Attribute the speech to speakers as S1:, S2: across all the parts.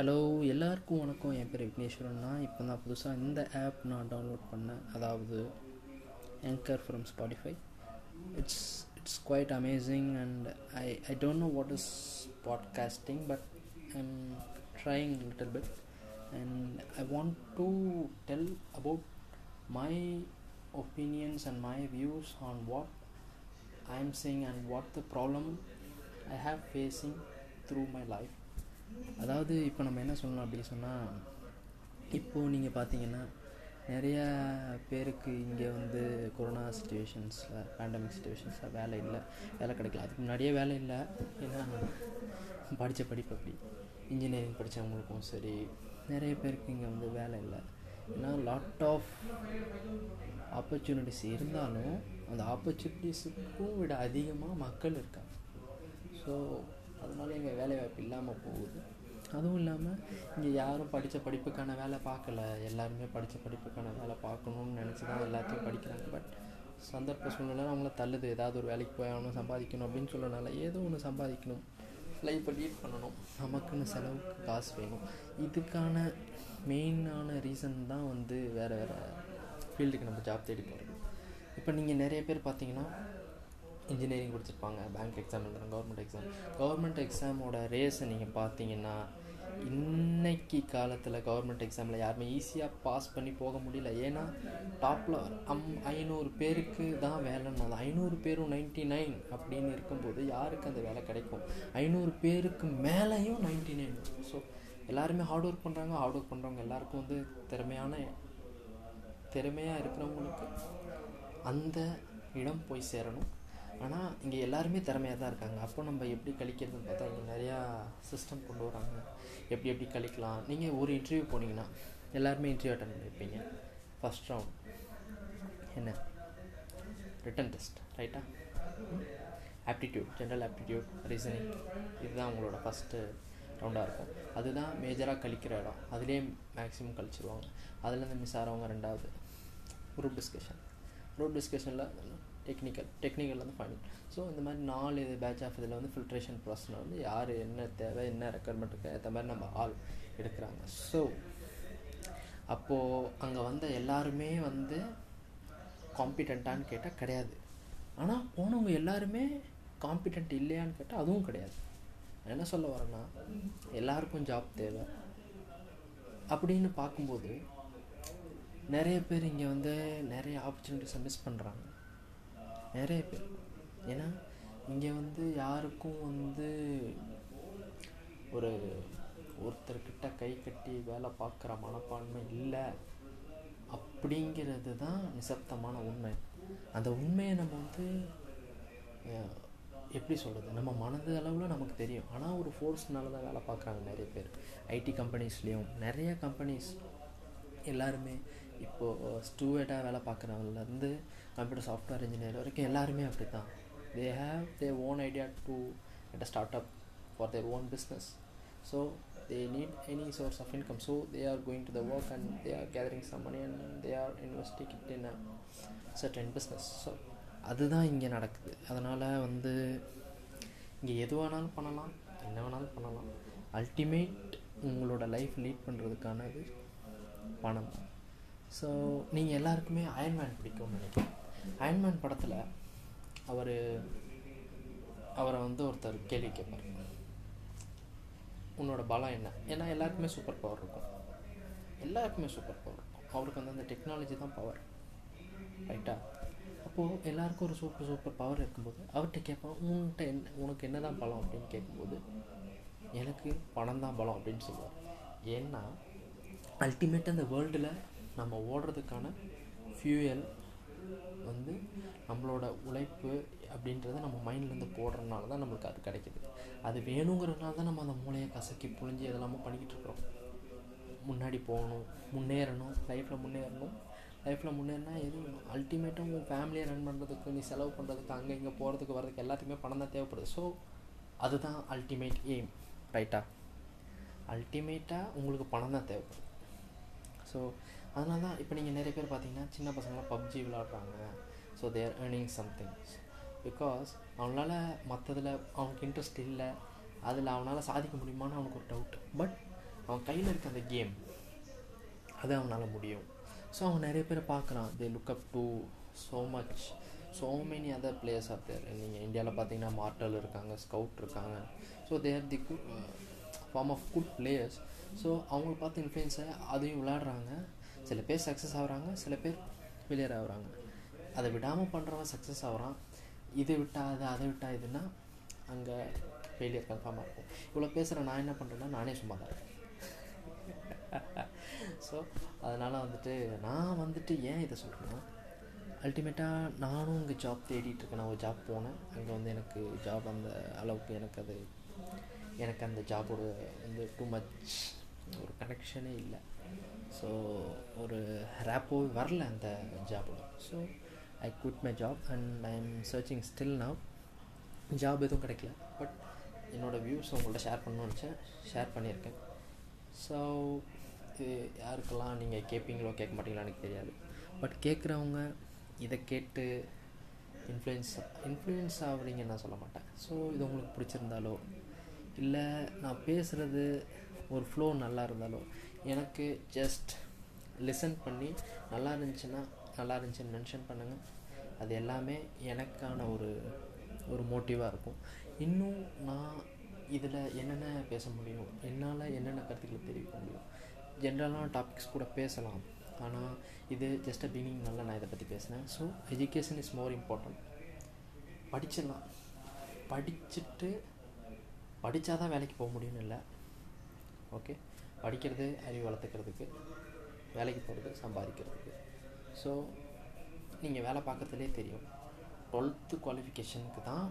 S1: Hello எல்லாருக்கும் வணக்கம். என் பேர் விக்னேஸ்வரன்னா இப்போ நான் புதுசாக இந்த ஆப் நான் டவுன்லோட் பண்ணேன். அதாவது anchor from Spotify it's it's quite amazing and I I don't know what is podcasting but I'm trying little bit and I want to tell about my opinions and my views on what I'm sing and what the problem I have facing through my life அதாவது இப்போ நம்ம என்ன சொல்லணும் அப்படின்னு சொன்னால் இப்போது நீங்கள் பார்த்தீங்கன்னா நிறையா பேருக்கு இங்கே வந்து கொரோனா சுச்சுவேஷன்ஸில் பேண்டமிக் சுச்சுவேஷன்ஸில் வேலை இல்லை வேலை கிடைக்கல. அதுக்கு முன்னாடியே வேலை இல்லை. ஏன்னா படித்த படிப்பு அப்படி. இன்ஜினியரிங் படித்தவங்களுக்கும் சரி நிறைய பேருக்கு இங்கே வந்து வேலை இல்லை. ஏன்னா லாட் ஆஃப் ஆப்பர்ச்சுனிட்டிஸ் இருந்தாலும் அந்த ஆப்பர்ச்சுனிட்டிஸுக்கும் விட அதிகமாக மக்கள் இருக்காங்க. ஸோ அதனால இங்கே வேலைவாய்ப்பு இல்லாமல் போகுது. அதுவும் இல்லாமல் இங்கே யாரும் படித்த படிப்புக்கான வேலை பார்க்கல. எல்லாருமே படித்த படிப்புக்கான வேலை பார்க்கணுன்னு நினச்சி தான் எல்லாத்தையும் படிக்கிறாங்க. பட் சந்தர்ப்ப சூழ்நிலை அவங்கள தள்ளுது. ஏதாவது ஒரு வேலைக்கு போய் ஆகணும் சம்பாதிக்கணும் அப்படின்னு சொல்லனால ஏதோ ஒன்று சம்பாதிக்கணும். லைஃப்பை லீட் பண்ணணும். நமக்குன்னு செலவுக்கு காசு வேணும். இதுக்கான மெயினான ரீசன் தான் வந்து வேறு வேறு ஃபீல்டுக்கு நம்ம ஜாப் தேடி போகிறது இப்போ நீங்கள் நிறைய பேர் பார்த்தீங்கன்னா இன்ஜினியரிங் படிச்சிருப்பாங்க பேங்க் எக்ஸாம் எழுதுறாங்க. கவர்மெண்ட் எக்ஸாம் கவர்மெண்ட் எக்ஸாமோட ரேஸை நீங்கள் பார்த்தீங்கன்னா இன்னைக்கு காலத்தில் கவர்மெண்ட் எக்ஸாமில் யாருமே ஈஸியாக பாஸ் பண்ணி போக முடியல. ஏன்னா டாப்பில் அம் ஐநூறு பேருக்கு தான் வேலைன்னு அது ஐநூறு பேரும் நைன்டி நைன் அப்படின்னு இருக்கும்போது யாருக்கு அந்த வேலை கிடைக்கும்? ஐநூறு பேருக்கு மேலேயும் நைன்ட்டி நைன் ஸோ எல்லாருமே ஹார்ட் ஒர்க் பண்ணுறாங்க ஹார்ட் ஒர்க் பண்ணுறவங்க எல்லாருக்கும் வந்து திறமையான திறமையாக இருக்கிறவங்களுக்கு அந்த இடம் போய் சேரணும். ஆனால் இங்கே எல்லாருமே திறமையாக தான் இருக்காங்க. அப்போ நம்ம எப்படி கழிக்கிறதுன்னு பார்த்தா இங்கே நிறையா சிஸ்டம் கொண்டு வராங்க. எப்படி எப்படி கழிக்கலாம்? நீங்கள் ஒரு இன்டர்வியூ போனீங்கன்னா எல்லாருமே இன்டர்வியூ அட்டன் பண்ணியிருப்பீங்க. ஃபஸ்ட் ரவுண்ட் என்ன? ரிட்டன் டெஸ்ட் ரைட்டா ஆப்டிடியூட் ஜென்ரல் ஆப்டிடியூட் ரீசனிங் இதுதான் உங்களோட ஃபஸ்ட்டு ரவுண்டாக இருக்கும். அதுதான் மேஜராக கழிக்கிற இடம். அதுலேயே மேக்ஸிமம் கழிச்சிருவாங்க. அதுலேருந்து மிஸ் ஆகிறவங்க ரெண்டாவது. குரூப் டிஸ்கஷன் குரூப் டிஸ்கஷனில் டெக்னிக்கல் டெக்னிக்கல் வந்து ஃபைனல் ஸோ இந்த மாதிரி நாலு பேட்ச் ஆஃப் இதில் வந்து ஃபில்ட்ரேஷன் ப்ராசஸில் வந்து யார் என்ன தேவை என்ன ரெக்குயர்மெண்ட்டுக்கு ஏற்ற மாதிரி நம்ம ஆள் எடுக்கிறாங்க. ஸோ அப்போது அங்கே வந்த எல்லாருமே வந்து காம்பிடண்ட்டான்னு கேட்டால் கிடையாது. ஆனால் போனவங்க எல்லாருமே காம்பிடண்ட் இல்லையான்னு கேட்டால் அதுவும் கிடையாது. என்ன சொல்ல வரேன்னா எல்லாருக்கும் ஜாப் தேவை. அப்படின்னு பார்க்கும்போது நிறைய பேர் இங்கே வந்து நிறைய ஆப்பர்ச்சுனிட்டிஸை மிஸ் பண்ணுறாங்க நிறைய பேர். ஏன்னா இங்கே வந்து யாருக்கும் வந்து ஒரு ஒருத்தர்கிட்ட கை கட்டி வேலை பார்க்குற மனப்பான்மை இல்லை அப்படிங்கிறது தான் நிசப்தமான உண்மை. அந்த உண்மையை நம்ம வந்து எப்படி சொல்கிறது நம்ம மனது அளவில் நமக்கு தெரியும். ஆனால் ஒரு ஃபோர்ஸ்னால தான் வேலை பார்க்குறாங்க நிறைய பேர். ஐடி கம்பெனிஸ்லேயும் நிறைய கம்பெனிஸ் எல்லாருமே இப்போது ஸ்டூவேட்டாக வேலை பார்க்குறவங்கலேருந்து கம்ப்யூட்டர் சாஃப்ட்வேர் இன்ஜினியர் வரைக்கும் எல்லாருமே அப்படி தான் they have their own idea to get a start up for their own business so they need any source of income so they are going to the work and they are gathering some money and they are investing it in a certain business so அதுதான் இங்கே நடக்குது. அதனால் வந்து இங்கே எது வேணாலும் பண்ணலாம் என்ன வேணாலும் பண்ணலாம். அல்டிமேட் உங்களோட லைஃப் லீட் பண்ணுறதுக்கானது பணம். ஸோ நீங்கள் எல்லாருக்குமே அயன்மேன் பிடிக்கும்னு நினைக்கிறேன். அயன்மேன் படத்தில் அவர் அவரை வந்து ஒருத்தர் கேள்வி கேட்பார் உன்னோட பலம் என்ன? ஏன்னா எல்லாருக்குமே சூப்பர் பவர் இருக்கும். எல்லாருக்குமே சூப்பர் பவர் இருக்கும். அவருக்கு வந்து அந்த டெக்னாலஜி தான் பவர் ரைட்டா அப்போது எல்லாருக்கும் ஒரு சூப்பர் சூப்பர் பவர் இருக்கும்போது அவர்கிட்ட கேட்பான் உன்கிட்ட என்ன உனக்கு என்ன தான் பலம்? அப்படின்னு கேட்கும்போது எனக்கு பணம் தான் பலம் அப்படின்னு சொல்லுவார். ஏன்னா அல்டிமேட்டாக அந்த வேர்ல்டில் நம்ம ஓடுறதுக்கான ஃபியூயல் வந்து நம்மளோட உழைப்பு அப்படின்றத நம்ம மைண்ட்லேருந்து போடுறதுனால தான் நம்மளுக்கு அது கிடைக்கிது. அது வேணுங்கிறதுனால தான் நம்ம அந்த மூளையை கசக்கி புழிஞ்சு இதெல்லாமே பண்ணிக்கிட்டு இருக்கிறோம். முன்னாடி போகணும் முன்னேறணும் லைஃப்பில் முன்னேறணும். லைஃப்பில் முன்னேறினா எதுவும் அல்டிமேட்டாக உங்கள் ஃபேமிலியை ரன் பண்ணுறதுக்கு நீ செலவு பண்ணுறதுக்கு அங்கே இங்கே போகிறதுக்கு வரதுக்கு எல்லாத்துக்குமே பணம் தான் தேவைப்படுது. ஸோ அதுதான் அல்டிமேட் எய்ம் ரைட்டா அல்டிமேட்டாக உங்களுக்கு பணம் தான் தேவைப்படுது. ஸோ அதனால தான் இப்போ நீங்கள் நிறைய பேர் பார்த்தீங்கன்னா சின்ன பசங்களாம் PUBG விளாட்றாங்க so they're earning somethings because அவனால் மற்றதில் அவனுக்கு இன்ட்ரெஸ்ட் இல்லை. அதில் அவனால் சாதிக்க முடியுமான்னு அவனுக்கு ஒரு டவுட் பட் அவன் கையில் இருக்க அந்த கேம் அது அவனால் முடியும். ஸோ அவன் நிறைய பேரை பார்க்குறான் they look up to so much so many other players are there நீங்கள் இந்தியாவில் பார்த்தீங்கன்னா மார்டல் இருக்காங்க ஸ்கவுட் இருக்காங்க. So they're the good form of good players so அவங்கள பார்த்து இன்ஃப்ளூயன்ஸை அதையும் விளாடுறாங்க சில பேர் சக்ஸஸ் ஆகுறாங்க சில பேர் ஃபெயிலியர் ஆகுறாங்க. அதை விடாமல் பண்ணுறவன் சக்ஸஸ் ஆகுறான். இதை விட்டா அது அதை விட்டா இதுன்னா அங்கே ஃபெயிலியர் கன்ஃபார்மாக இருக்கும். இவ்வளோ பேசுகிற நான் என்ன பண்ணுறேன்னா நானே சும்மா தான் ஸோ அதனால் வந்துட்டு நான் வந்துட்டு ஏன் இதை சொல்கிறேன்னா அல்டிமேட்டாக நானும் இங்கே ஜாப் தேடிட்டுருக்கேன் நான் ஒரு ஜாப் போனேன். அங்கே வந்து எனக்கு ஜாப் அந்த அளவுக்கு எனக்கு அது எனக்கு அந்த ஜாபோட வந்து டூ மச் ஒரு கனெக்ஷனே இல்லை. ஸோ ஒரு ரேப்போ வரல அந்த ஜாபோட so I got my job and I am searching still now job எதுவும் கிடைக்கல. பட் என்னோடய வியூஸ் உங்கள்கிட்ட ஷேர் பண்ணணும்னு நினச்சேன். ஷேர் பண்ணியிருக்கேன். ஸோ இது யாருக்கெல்லாம் நீங்கள் கேட்பீங்களோ கேட்க மாட்டீங்களோ எனக்கு தெரியாது. பட் கேட்குறவங்க இதை கேட்டு இன்ஃப்ளூயன்ஸ் இன்ஃப்ளூயன்ஸ் ஆகுறீங்கன்னு நான் சொல்ல மாட்டேன். ஸோ இது உங்களுக்கு பிடிச்சிருந்தாலோ? இல்லை நான் பேசுகிறது ஒரு ஃப்ளோ நல்லா இருந்தாலோ எனக்கு ஜஸ்ட் லிசன் பண்ணி நல்லா இருந்துச்சுன்னா நல்லா இருந்துச்சுன்னு மென்ஷன் பண்ணுங்கள் அது எல்லாமே எனக்கான ஒரு ஒரு மோட்டிவாக இருக்கும். இன்னும் நான் இதில் என்னென்ன பேச முடியும்? என்னால் என்னென்ன கருத்துக்களை தெரிவிக்க முடியும்? ஜென்ரலான டாபிக்ஸ் கூட பேசலாம். ஆனால் இது ஜஸ்ட் அ நல்லா நான் இதை பற்றி பேசினேன். So education is more important படிச்சிடலாம். படிச்சுட்டு படித்தா தான் வேலைக்கு போக முடியும்னு இல்லை. ஓகே படிக்கிறது அறிவு வளர்த்துக்கிறதுக்கு வேலைக்கு போகிறது சம்பாதிக்கிறதுக்கு ஸோ நீங்கள் வேலை பார்க்கறதுலே தெரியும் டுவெல்த்து குவாலிஃபிகேஷனுக்கு தான்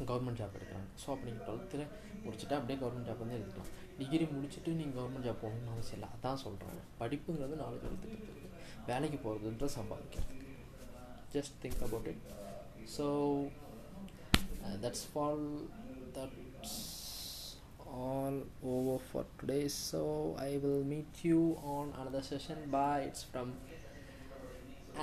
S1: கவர்மெண்ட் ஜாப் எடுக்கிறாங்க ஸோ அப்போ நீங்கள் டுவெல்த்தில் முடிச்சுட்டு அப்படியே கவர்மெண்ட் ஜாப் வந்து எடுத்துக்கலாம் டிகிரி முடிச்சுட்டு நீங்கள் கவர்மெண்ட் ஜாப் போகணும்னு அவசியம் இல்லை அதான் சொல்கிறாங்க படிப்புங்கிறது நாலேஜ் வளர்த்துக்கிறதுக்கு வேலைக்கு போகிறதுன்ற சம்பாதிக்கிறதுக்கு just think about it so that's fall that all over for today so i will meet you on another session bye it's from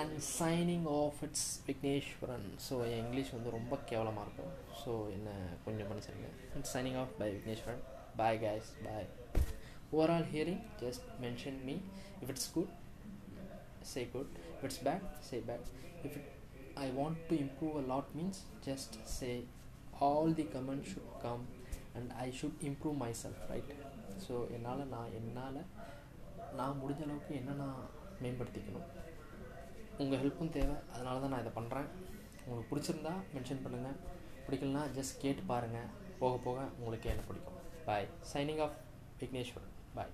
S1: and signing off it's Vigneshwaran so N English வந்து ரொம்ப கேவலமாக இருக்கும் so என்ன கொஞ்சம் மனுஷங்க and signing off by Vigneshwaran bye guys bye overall hearing just mention me if it's good say good if it's bad say bad if it, i want to improve a lot means just say all the comments should and I should improve my self right so என்னால் நான் என்னால் நான் முடிஞ்ச அளவுக்கு என்ன நான் மேம்படுத்திக்கணும்? உங்கள் ஹெல்ப்பும் தேவை. அதனால தான் நான் இதை பண்ணுறேன் உங்களுக்கு பிடிச்சிருந்தா மென்ஷன் பண்ணுங்கள் பிடிக்கலனா ஜஸ்ட் கேட்டு பாருங்கள் போக போக உங்களுக்கு என்ன பிடிக்கும். Bye signing off Vigneshwar bye